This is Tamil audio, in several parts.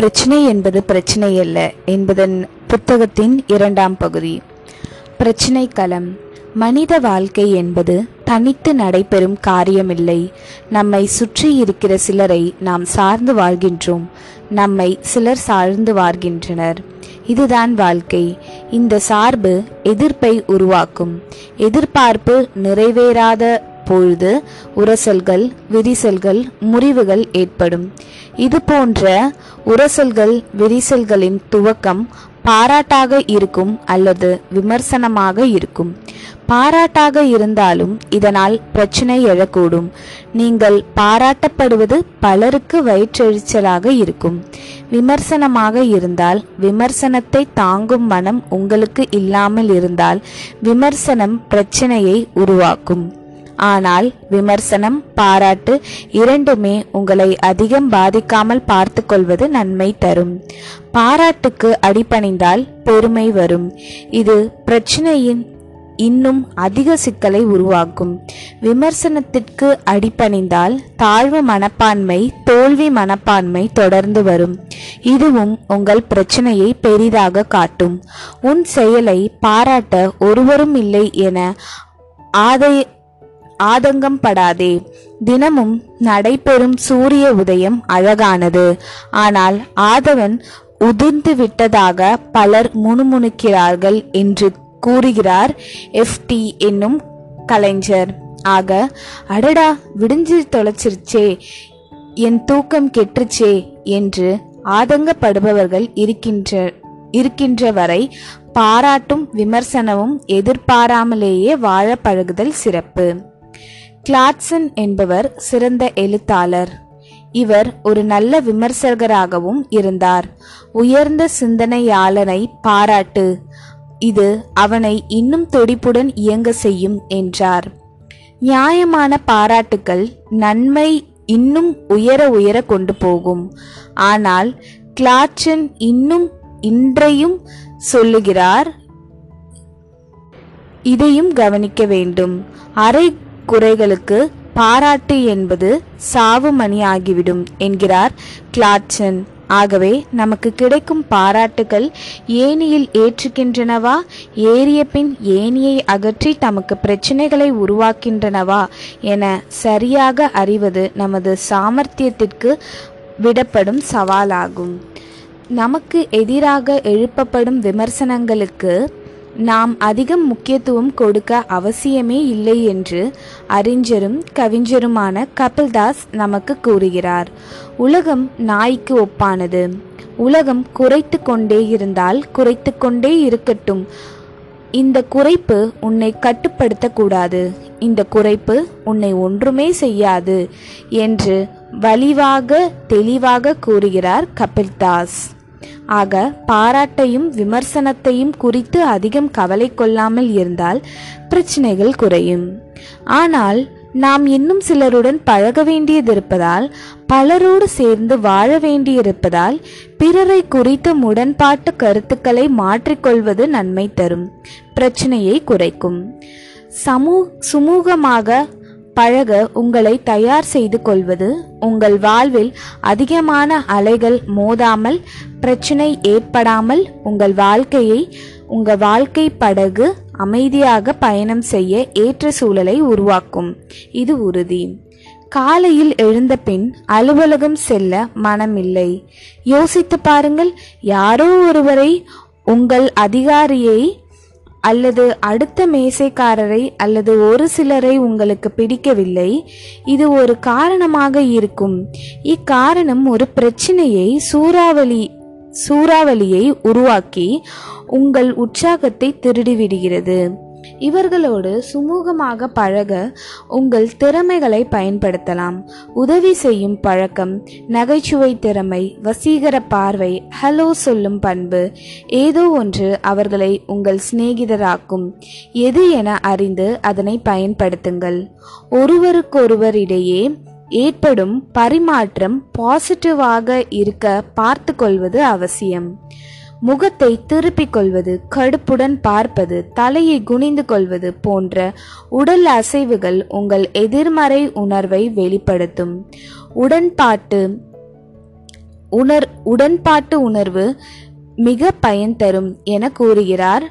பிரச்சனை என்பது பிரச்சனை அல்ல என்பதன் புத்தகத்தின் இரண்டாம் பகுதி. பிரச்சனை களம். மனித வாழ்க்கை என்பது தனித்து நடைபெறும் காரியமில்லை. நம்மை சுற்றி இருக்கிற சிலரை நாம் சார்ந்து வாழ்கின்றோம். நம்மை சிலர் சார்ந்து வாழ்கின்றனர். இதுதான் வாழ்க்கை. இந்த சார்பு எதிர்ப்பை உருவாக்கும். எதிர்பார்ப்பு நிறைவேறாத பொழுது உரசல்கள் விரிசல்கள் முறிவுகள் ஏற்படும். இது போன்ற உரசல்கள் விரிசல்களின் துவக்கம் பாராட்டாக இருக்கும் அல்லது விமர்சனமாக இருக்கும். பாராட்டாக இருந்தாலும் இதனால் பிரச்சனை எழக்கூடும். நீங்கள் பாராட்டப்படுவது பலருக்கு வயிற்றெரிச்சலாக இருக்கும். விமர்சனமாக இருந்தால் விமர்சனத்தை தாங்கும் மனம் உங்களுக்கு இல்லாமல் இருந்தால் விமர்சனம் பிரச்சனையை உருவாக்கும். ஆனால் விமர்சனம் பாராட்டு இரண்டுமே உங்களை அதிகம் பாதிக்காமல் பார்த்து கொள்வது நன்மை தரும். பாராட்டுக்கு அடிபணிந்தால் பெருமை வரும். இது பிரச்சனையின் இன்னும் அதிக சிக்கலை உருவாக்கும். விமர்சனத்திற்கு அடிபணிந்தால் தாழ்வு மனப்பான்மை தோல்வி மனப்பான்மை தொடர்ந்து வரும். இதுவும் உங்கள் பிரச்சனையை பெரிதாக காட்டும். உன் செயலை பாராட்ட ஒருவரும் இல்லை என ஆதை ஆதங்கம் படாதே. தினமும் நடைபெறும் சூரிய உதயம் அழகானது. ஆனால் ஆதவன் உதிர்ந்து விட்டதாக பலர் முணுமுணுக்கிறார்கள் என்று கூறுகிறார் எஃப்டி என்னும் கலைஞர். ஆக அடடா விடிஞ்சு தொலைச்சிருச்சே என் தூக்கம் கெட்டுச்சே என்று ஆதங்கப்படுபவர்கள் இருக்கின்ற இருக்கின்ற வரை பாராட்டும் விமர்சனமும் எதிர்பாராமலேயே வாழ பழகுதல் சிறப்பு. கிளாட்சன் என்பவர் சிறந்த எழுத்தாளர். இவர் ஒரு நல்ல விமர்சகராகவும் இருந்தார். உயர்ந்த சிந்தனையாளனை பாராட்டு. இது அவனை இன்னும் துடிப்புடன் இயங்க செய்யும் என்றார். நியாயமான பாராட்டுக்கள் நன்மை இன்னும் உயர உயர கொண்டு போகும். ஆனால் கிளாட்சன் இன்னும் இன்றையும் சொல்லுகிறார். இதையும் கவனிக்க வேண்டும். அரை குறைகளுக்கு பாராட்டு என்பது சாவு மணி ஆகிவிடும் என்கிறார் கிளாட்சன். ஆகவே நமக்கு கிடைக்கும் பாராட்டுகள் ஏணியில் ஏற்றுகின்றனவா? ஏறிய பின் ஏணியை அகற்றி தமக்கு பிரச்சனைகளை உருவாக்கின்றனவா? என சரியாக அறிவது நமது சாமர்த்தியத்திற்கு விடப்படும் சவாலாகும். நமக்கு எதிராக எழுப்பப்படும் விமர்சனங்களுக்கு நாம் அதிகம் முக்கியத்துவம் கொடுக்க அவசியமே இல்லை என்று அறிஞரும் கவிஞருமான கபில்தாஸ் நமக்கு கூறுகிறார். உலகம் நாய்க்கு ஒப்பானது. உலகம் குறைத்து கொண்டே இருந்தால் குறைத்து கொண்டே இருக்கட்டும். இந்த குறைப்பு உன்னை கட்டுப்படுத்தக்கூடாது இந்த குறைப்பு உன்னை ஒன்றுமே செய்யாது என்று வலிவாக தெளிவாக கூறுகிறார் கபில்தாஸ். ஆக பாராட்டையும் விமர்சனத்தையும் குறித்து அதிகம் கவலை கொள்ளாமல் இருந்தால் பிரச்சனைகள் குறையும். ஆனால் நாம் இன்னும் சிலருடன் பழக வேண்டியதிருப்பதால் பலரோடு சேர்ந்து வாழ வேண்டியிருப்பதால் பிறரை குறித்த முடன்பாட்டு கருத்துக்களை மாற்றிக்கொள்வது நன்மை தரும். பிரச்சனையை குறைக்கும். சமூ சுமூகமாக பழக உங்களை தயார் செய்து கொள்வது உங்கள் வாழ்வில் அதிகமான அலைகள் மோதாமல் பிரச்சனை ஏற்படாமல் உங்கள் வாழ்க்கையை உங்கள் வாழ்க்கை படகு அமைதியாக பயணம் செய்ய ஏற்ற சூழலை உருவாக்கும். இது உறுதி. காலையில் எழுந்த பின் அலுவலகம் செல்ல மனமில்லை. யோசித்து பாருங்கள் யாரோ ஒருவரை உங்கள் அதிகாரியை அல்லது அடுத்த மேசைக்காரரை அல்லது ஒரு சிலரை உங்களுக்கு பிடிக்கவில்லை. இது ஒரு காரணமாக இருக்கும். இக்காரணம் ஒரு பிரச்சனையை சூறாவளி சூறாவளியை உருவாக்கி உங்கள் உற்சாகத்தை திருடிவிடுகிறது. இவர்களோடு சுமூகமாக பழக உங்கள் திறமைகளை பயன்படுத்தலாம். உதவி செய்யும் பழக்கம் நகைச்சுவை திறமை வசீகர பார்வை ஹலோ சொல்லும் பண்பு ஏதோ ஒன்று அவர்களை உங்கள் சிநேகிதராக்கும். எது என அறிந்து அதனை பயன்படுத்துங்கள். ஒருவருக்கொருவர் இடையே ஏற்படும் பரிமாற்றம் பாசிட்டிவாக இருக்க பார்த்து கொள்வது அவசியம். முகத்தை திருப்பிக் கொள்வது கடுப்புடன் பார்ப்பது தலையை குனிந்து கொள்வது போன்ற உடல் அசைவுகள் உங்கள் எதிர்மறை உணர்வை வெளிப்படுத்தும். உடன்பாட்டு உணர் உடன்பாட்டு உணர்வு மிக பயன் தரும் என கூறுகிறார்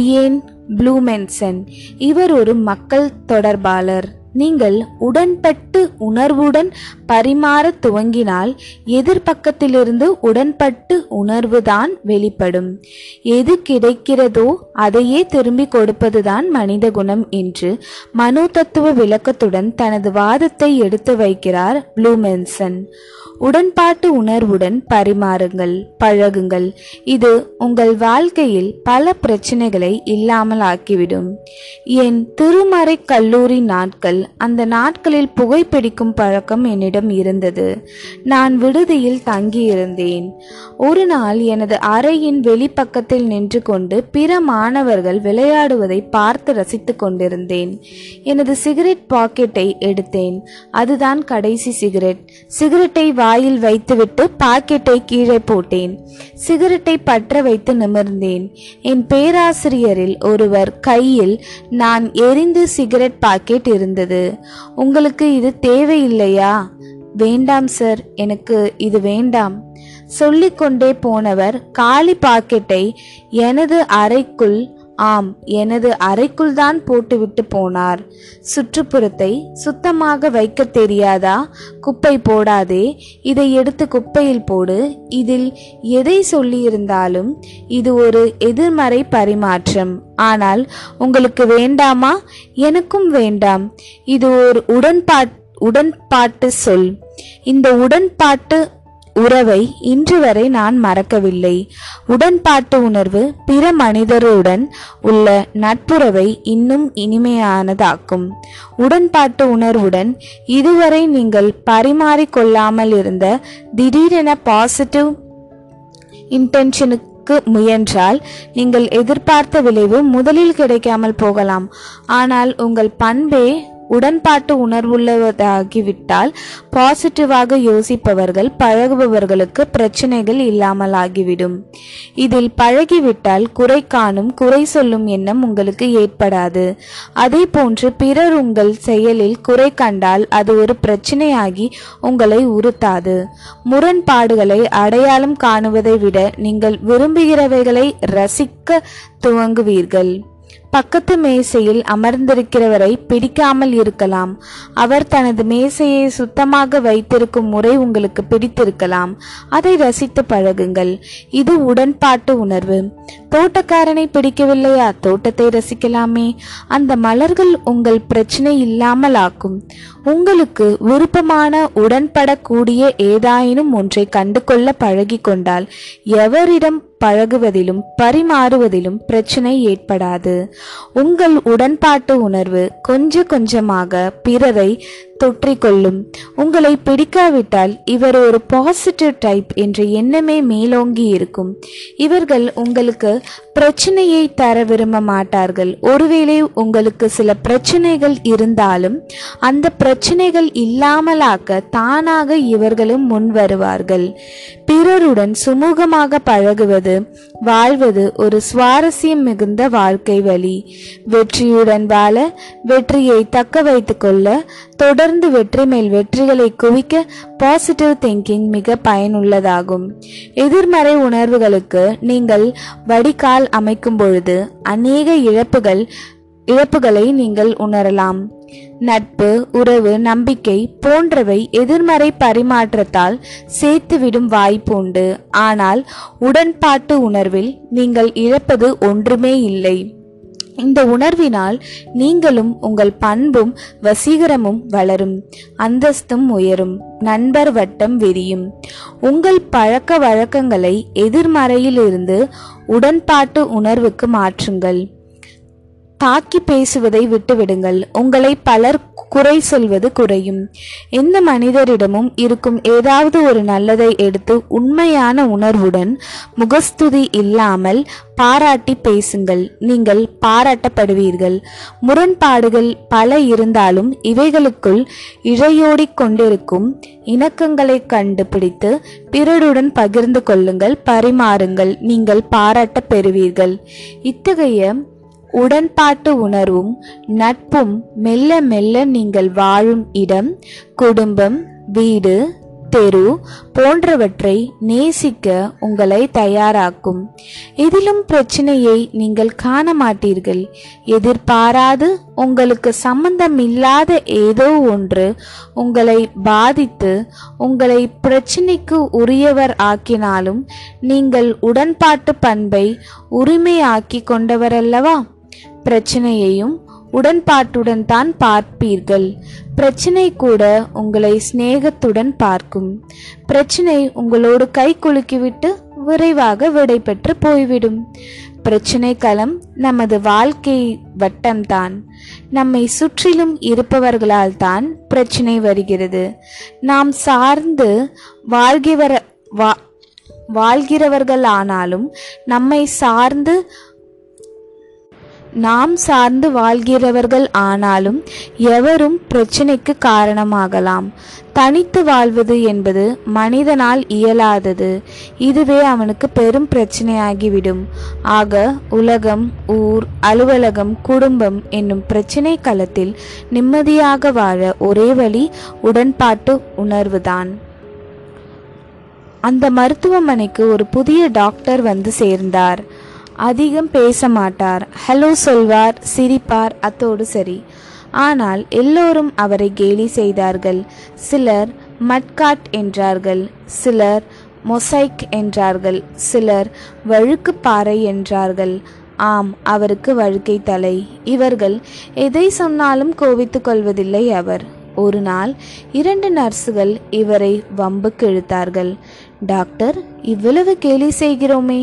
டியேன் ப்ளூமென்சன். இவர் ஒரு மக்கள் தொடர்பாளர். நீங்கள் உடன்பட்டு உணர்வுடன் பரிமாற துவங்கினால் எதிர்பக்கத்திலிருந்து உடன்பட்டு உணர்வுதான் வெளிப்படும். எது கிடைக்கிறதோ அதையே திரும்பி கொடுப்பதுதான் மனித குணம் என்று மனோதத்துவ விளக்கத்துடன் தனது வாதத்தை எடுத்து வைக்கிறார் ப்ளூமென்சன். உடன்பாட்டு உணர்வுடன் பரிமாறுங்கள் பழகுங்கள். இது உங்கள் வாழ்க்கையில் பல பிரச்சனைகளை இல்லாமல் ஆக்கிவிடும் என் திருமறை கல்லூரி நாட்கள் அந்த நாட்களில் புகைப்பிடிக்கும் பழக்கம் என்னிடம் இருந்தது. நான் விடுதியில் தங்கியிருந்தேன். ஒரு நாள் எனது அறையின் வெளிப்பக்கத்தில் நின்று கொண்டு பிற மாணவர்கள் விளையாடுவதை பார்த்து ரசித்துக் கொண்டிருந்தேன். எனது சிகரெட் பாக்கெட்டை எடுத்தேன். அதுதான் கடைசி சிகரெட். சிகரெட்டை வாயில் வைத்துவிட்டு பாக்கெட்டை கீழே போட்டேன். சிகரெட்டை பற்ற வைத்து நிமிர்ந்தேன். என் பேராசிரியரில் ஒருவர் கையில் நான் எரிந்து சிகரெட் பாக்கெட் இருந்தது. உங்களுக்கு இது தேவையில்லையா? வேண்டாம் சார் எனக்கு இது வேண்டாம். சொல்லிக்கொண்டே போனவர் காலி பாக்கெட்டை எனது அறைக்குள் ஆம் எனது அறைக்குள் தான் போட்டுவிட்டு போனார். சுற்றுப்புறத்தை சுத்தமாக வைக்க தெரியாதா? குப்பை போடாதே இதை எடுத்து குப்பையில் போடு. இதில் எதை சொல்லியிருந்தாலும் இது ஒரு எதிர்மறை பரிமாற்றம். ஆனால் உங்களுக்கு வேண்டாமா? எனக்கும் வேண்டாம். இது ஒரு உடன்பாட் உடன்பாட்டு சொல். இந்த உடன்பாட்டு உறவை இன்று வரை நான் மறக்கவில்லை. உடன்பாட்டு உணர்வு பிற மனிதருடன் உள்ள நட்புறவை இன்னும் இனிமையானதாக்கும். உடன்பாட்டு உணர்வுடன் இதுவரை நீங்கள் பரிமாறிக்கொள்ளாமல் இருந்த திடீரென பாசிட்டிவ் இன்டென்ஷனுக்கு முயன்றால் நீங்கள் எதிர்பார்த்த விளைவு முதலில் கிடைக்காமல் போகலாம். ஆனால் உங்கள் பண்பே உடன்பாட்டு உணர்வுள்ளதாகிவிட்டால் பாசிட்டிவாக யோசிப்பவர்கள் பழகுபவர்களுக்கு பிரச்சனைகள் இல்லாமல் ஆகிவிடும் இதில் பழகிவிட்டால் குறை காணும் குறை சொல்லும் எண்ணம் உங்களுக்கு ஏற்படாது. அதே போன்று பிறர் உங்கள் செயலில் குறை கண்டால் அது ஒரு பிரச்சனையாகி உங்களை உறுத்தாது. முரண்பாடுகளை அடையாளம் காணுவதை விட நீங்கள் விரும்புகிறவைகளை ரசிக்க துவங்குவீர்கள். பக்கத்து மேசையில் அமர்ந்திருக்கிறவரை பிடிக்காமல் இருக்கலாம். அவர் தனது மேசையை சுத்தமாக வைத்திருக்கும் முறை உங்களுக்கு பிடித்திருக்கலாம். அதை ரசித்து பழகுங்கள். இது உடன்பாட்டு உணர்வு. தோட்டக்காரனை பிடிக்கவில்லையா? தோட்டத்தை ரசிக்கலாமே. அந்த மலர்கள் உங்கள் பிரச்சனை இல்லாமல் ஆக்கும். உங்களுக்கு விருப்பமான உடன்படக்கூடிய ஏதாயினும் ஒன்றை கண்டுகொள்ள பழகிக்கொண்டால் பழகி கொண்டால் எவரிடம் பழகுவதிலும் பரிமாறுவதிலும் பிரச்சனை ஏற்படாது. உங்கள் உடன்பாட்டு உணர்வு கொஞ்ச கொஞ்சமாக பிறரை தொற்றிக்கொள்ளும். உங்களை பிடிக்காவிட்டால் இவர் ஒரு பாசிட்டிவ் டைப் என்ற எண்ணமே மேலோங்கி இருக்கும். இவர்கள் உங்களுக்கு பிரச்சனையை தர விரும்ப மாட்டார்கள். ஒருவேளை உங்களுக்கு சில பிரச்சனைகள் இருந்தாலும் அந்த பிரச்சனைகள் இல்லாமலாக்க தானாக இவர்களும் முன் வருவார்கள். பிறருடன் சுமூகமாக பழகுவது வாழ்வது ஒரு சுவாரஸ்யம் மிகுந்த வாழ்க்கை வழி. வெற்றியுடன் வாழ வெற்றியை தக்க வைத்துக்கொள்ள தொடர்ந்து வெற்றி மேல் வெற்றிகளை குவிக்க பாசிட்டிவ் திங்கிங் மிக பயனுள்ளதாகும். எதிர்மறை உணர்வுகளுக்கு நீங்கள் வடிகால் அமைக்கும் பொழுது அநேக இழப்புகள் இழப்புகளை நீங்கள் உணரலாம். நட்பு உறவு நம்பிக்கை போன்றவை எதிர்மறை பரிமாற்றத்தால் சேர்த்துவிடும் வாய்ப்பு உண்டு. ஆனால் உடன்பாட்டு உணர்வில் நீங்கள் இழப்பது ஒன்றுமே இல்லை. இந்த உணர்வினால் நீங்களும் உங்கள் பண்பும் வசீகரமும் வளரும் அந்தஸ்தும் உயரும் நண்பர் வட்டம் விரியும். உங்கள் பழக்க வழக்கங்களை எதிர்மறையிலிருந்து உடன்பாட்டு உணர்வுக்கு மாற்றுங்கள். தாக்கி பேசுவதை விட்டுவிடுங்கள். உங்களை பலர் குறை சொல்வது குறையும். எந்த மனிதரிடமும் இருக்கும் ஏதாவது ஒரு நல்லதை எடுத்து உண்மையான உணர்வுடன் முகஸ்துதி இல்லாமல் பாராட்டி பேசுங்கள். நீங்கள் பாராட்டப்படுவீர்கள். முரண்பாடுகள் பல இருந்தாலும் இவைகளுக்குள் இழையோடிக் கொண்டிருக்கும் இணக்கங்களை கண்டுபிடித்து பிறருடன் பகிர்ந்து கொள்ளுங்கள் பரிமாறுங்கள். நீங்கள் பாராட்ட பெறுவீர்கள். இத்தகைய உடன்பாட்டு உணர்வும் நட்பும் மெல்ல மெல்ல நீங்கள் வாழும் இடம் குடும்பம் வீடு தெரு போன்றவற்றை நேசிக்க உங்களை தயாராக்கும். இதிலும் பிரச்சனையை நீங்கள் காண மாட்டீர்கள் எதிர்பாராது உங்களுக்கு சம்பந்தம் இல்லாத ஏதோ ஒன்று உங்களை பாதித்து உங்களை பிரச்சனைக்கு உரியவர் ஆக்கினாலும் நீங்கள் உடன்பாட்டு பண்பை உரிமையாக்கி கொண்டவரல்லவா? பிரச்சனையையும் உடன்பாட்டுடன் தான் பார்ப்பீர்கள். பிரச்சனை கூட உங்களை சிநேகத்துடன் பார்க்கும். பிரச்சனை உங்களோடு கை குலுக்கிவிட்டு விரைவாக விடை பெற்று போய்விடும். பிரச்சனை களம் நமது வாழ்க்கை வட்டம்தான். நம்மை சுற்றிலும் இருப்பவர்களால் தான் பிரச்சனை வருகிறது. நாம் சார்ந்து வாழ்கிற வா வாழ்கிறவர்கள் ஆனாலும் நம்மை சார்ந்து நாம் சார்ந்து வாழ்கிறவர்கள் ஆனாலும் எவரும் பிரச்சினைக்கு காரணமாகலாம். தனித்து வாழ்வது என்பது மனிதனால் இயலாதது. இதுவே அவனுக்கு பெரும் பிரச்சனையாகிவிடும். ஆக உலகம் ஊர் அலுவலகம் குடும்பம் என்னும் பிரச்சனை களத்தில் நிம்மதியாக வாழ ஒரே வழி உடன்பாட்டு உணர்வுதான். அந்த மருத்துவமனைக்கு ஒரு புதிய டாக்டர் வந்து சேர்ந்தார். அதிகம் பேச மாட்டார் ஹலோ சொல்வார் சிரிப்பார் அத்தோடு சரி. ஆனால் எல்லோரும் அவரை கேலி செய்தார்கள். சிலர் மட்காட் என்றார்கள். சிலர் மொசைக் என்றார்கள். சிலர் வழுக்கு பாறை என்றார்கள். ஆம் அவருக்கு வழுக்கை தலை. இவர்கள் எதை சொன்னாலும் கோபித்துக் கொள்வதில்லை அவர். ஒரு நாள் இரண்டு நர்சுகள் இவரை வம்புக்கு இழுத்தார்கள். டாக்டர் இவ்வளவு கேலி செய்கிறோமே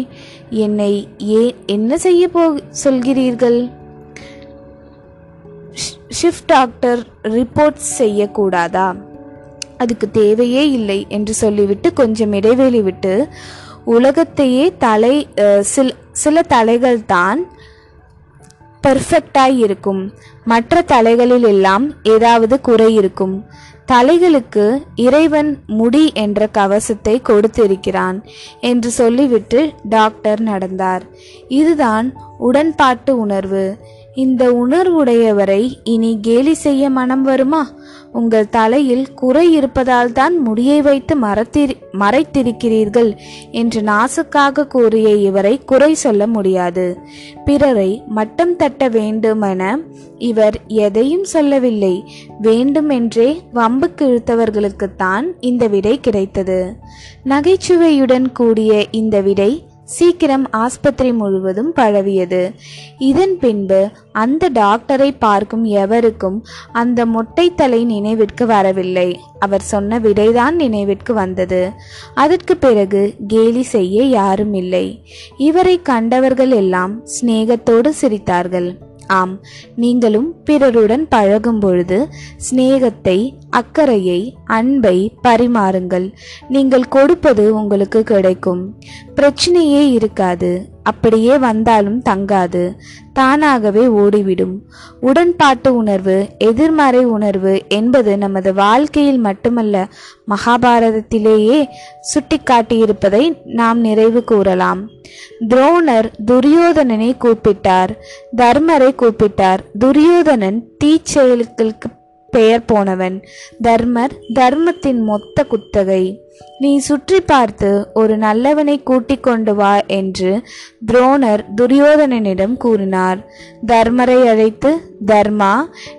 என்னை ஏன் என்ன செய்ய போ சொல்கிறீர்கள்? ஷிஃப்ட் டாக்டர் ரிப்போர்ட் செய்யக்கூடாதா? அதுக்கு தேவையே இல்லை என்று சொல்லிவிட்டு கொஞ்சம் இடைவெளி விட்டு உலகத்தையே தலை சில சில தலைகள் தான் பர்ஃபெக்டாய் இருக்கும். மற்ற தலைகளில் எல்லாம் ஏதாவது குறை இருக்கும். தலைகளுக்கு இறைவன் முடி என்ற கவசத்தை கொடுத்திருக்கிறான் என்று சொல்லிவிட்டு டாக்டர் நடந்தார். இதுதான் உடன்பாட்டு உணர்வு. இந்த உணர்வுடையவரை இனி கேலி செய்ய மனம் வருமா? உங்கள் தலையில் குறை இருப்பதால் தான் முடியை வைத்து மறத்திரி மறைத்திருக்கிறீர்கள் என்று நாசுக்காக கூறிய இவரை குறை சொல்ல முடியாது. பிறரை மட்டம் தட்ட வேண்டுமென இவர் எதையும் சொல்லவில்லை. வேண்டுமென்றே வம்புக்கு இழுத்தவர்களுக்குத்தான் இந்த விடை கிடைத்தது. நகைச்சுவையுடன் கூடிய இந்த விடை சீக்கிரம் ஆஸ்பத்திரி முழுவதும் பரவியது. இதன் பின்பு அந்த டாக்டரை பார்க்கும் எவருக்கும் அந்த மொட்டைத்தலை தலை நினைவிற்கு வரவில்லை. அவர் சொன்ன விடைதான் நினைவிற்கு வந்தது. அதற்கு பிறகு கேலி செய்ய யாரும் இல்லை. இவரை கண்டவர்கள் எல்லாம் சிநேகத்தோடு சிரித்தார்கள். ஆம் நீங்களும் பிறருடன் பழகும் பொழுது சிநேகத்தை அக்கறையை அன்பை பரிமாறுங்கள். நீங்கள் கொடுப்பது உங்களுக்கு கிடைக்கும். பிரச்சனையே இருக்காது. அப்படியே வந்தாலும் தங்காது. தானாகவே ஓடிவிடும். உடன்பாட்டு உணர்வு எதிர்மறை உணர்வு என்பது நமது வாழ்க்கையில் மட்டுமல்ல மகாபாரதத்திலேயே சுட்டிக்காட்டியிருப்பதை நாம் நிறைவு கூறலாம். துரோணர் துரியோதனனை கூப்பிட்டார். தர்மரை கூப்பிட்டார். துரியோதனன் தீச்செயல்களுக்கு பெயர் போனவன். தர்மர் தர்மத்தின் மொத்த குத்தகை. நீ சுற்றி பார்த்து ஒரு நல்லவனை கூட்டிக் கொண்டு வா என்று துரோணர் துரியோதனனிடம் கூறினார். தர்மரை அழைத்து தர்மா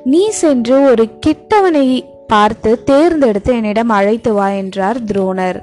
நீ சென்று ஒரு கிட்டவனை பார்த்து தேர்ந்தெடுத்து என்னிடம் அழைத்து வா என்றார் துரோணர்.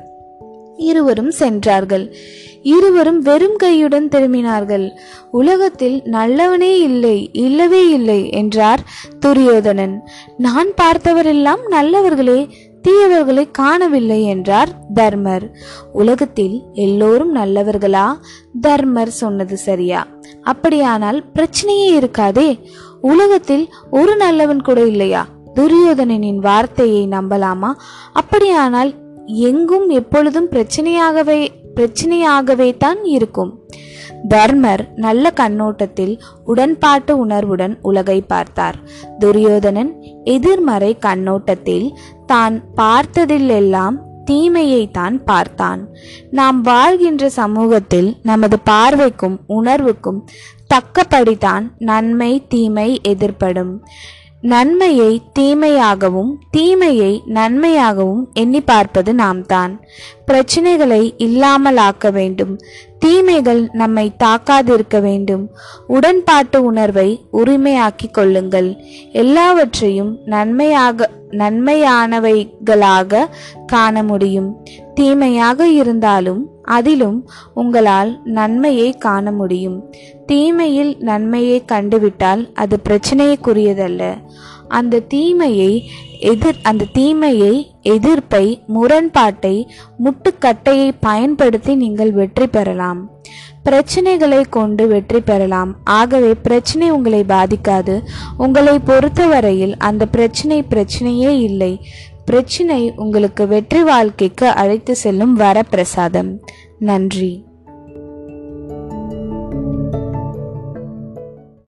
இருவரும் சென்றார்கள். இருவரும் வெறும் கையுடன் திரும்பினார்கள். உலகத்தில் நல்லவனே இல்லை இல்லவே இல்லை என்றார் துரியோதனன். நான் பார்த்தவரெல்லாம் நல்லவர்களே தீயவர்களை காணவில்லை என்றார் தர்மர். உலகத்தில் எல்லோரும் நல்லவர்களா? தர்மர் சொன்னது சரியா? அப்படியானால் பிரச்சனையே இருக்காதே. உலகத்தில் ஒரு நல்லவன் கூட இல்லையா? துரியோதனனின் வார்த்தையை நம்பலாமா? அப்படியானால் எங்கும் எப்பொழுதும் பிரச்சனையாகவே பிரச்சனையாகவே தான் இருக்கும். தர்மர் நல்ல கண்ணோட்டத்தில் உடன்பாட்டு உணர்வுடன் உலகை பார்த்தார். துரியோதனன் எதிர்மறை கண்ணோட்டத்தில் தான் பார்த்ததிலெல்லாம் தீமையை தான் பார்த்தான். நாம் வாழ்கின்ற சமூகத்தில் நமது பார்வைக்கும் உணர்வுக்கும் தக்கபடிதான் நன்மை தீமை எதிர்ப்படும். நன்மையை தீமையாகவும் தீமையை நன்மையாகவும் எண்ணி பார்ப்பது நாம் தான் பிரச்சனைகளை இல்லாமலாக்க வேண்டும். தீமைகள் நம்மை தாக்காதிருக்க வேண்டும். உடன்பாட்டு உணர்வை உரிமையாக்கிக் கொள்ளுங்கள். எல்லாவற்றையும் நன்மையாக நன்மையானவைகளாக காண முடியும். தீமையாக இருந்தாலும் அதிலும் உங்களால் நன்மையை காண முடியும். தீமையில் நன்மையை கண்டுவிட்டால் அது பிரச்சனைக்குரியதல்ல. அந்த தீமையை எதிர் அந்த தீமையை எதிர்ப்பை முரண்பாட்டை முட்டுக்கட்டையை பயன்படுத்தி நீங்கள் வெற்றி பெறலாம். பிரச்சனைகளை கொண்டு வெற்றி பெறலாம். ஆகவே பிரச்சனை உங்களை பாதிக்காது. உங்களை பொறுத்தவரையில் அந்த பிரச்சனை பிரச்சனையே இல்லை. பிரச்சனை உங்களுக்கு வெற்றி வாழ்க்கைக்கு அழைத்து செல்லும் வரப்பிரசாதம். நன்றி.